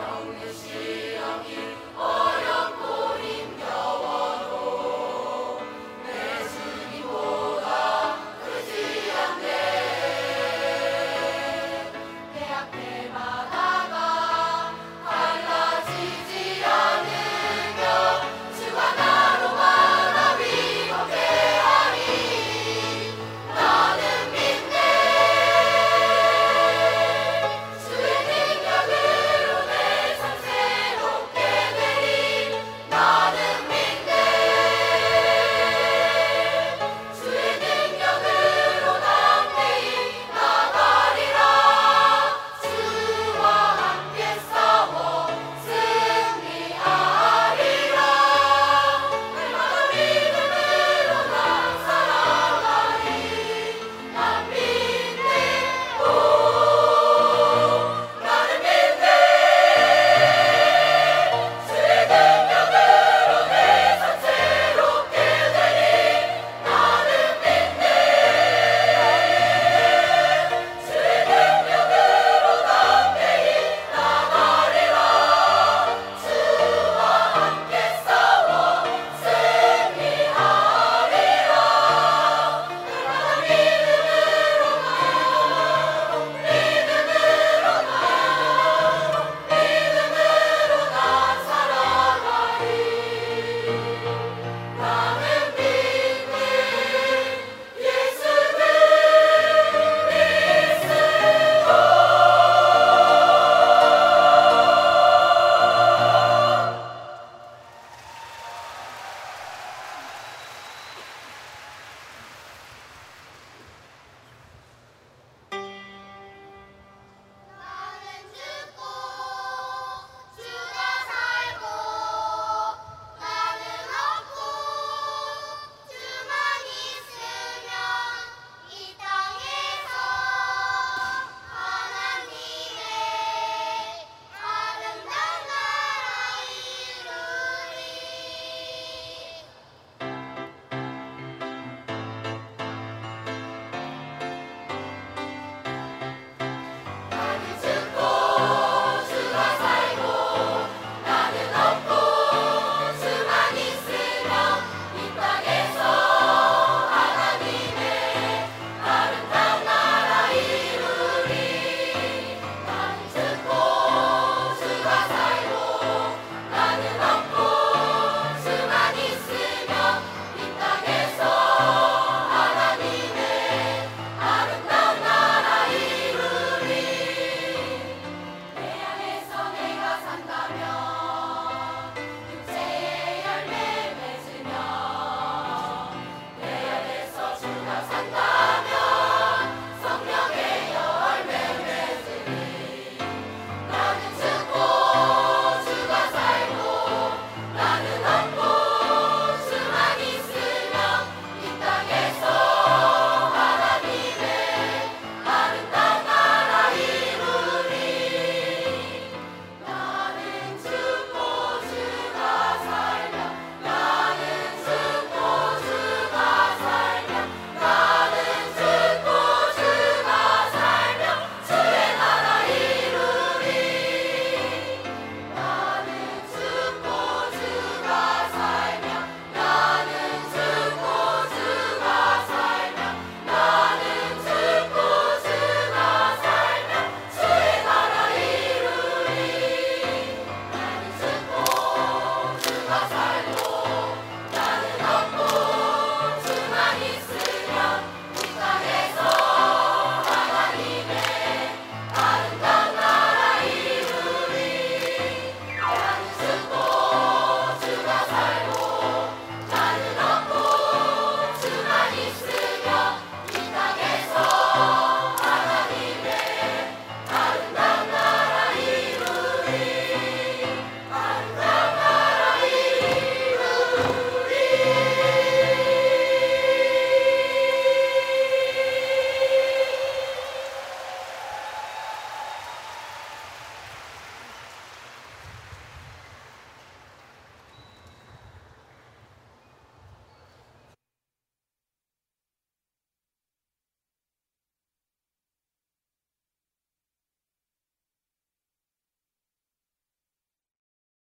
from the sea.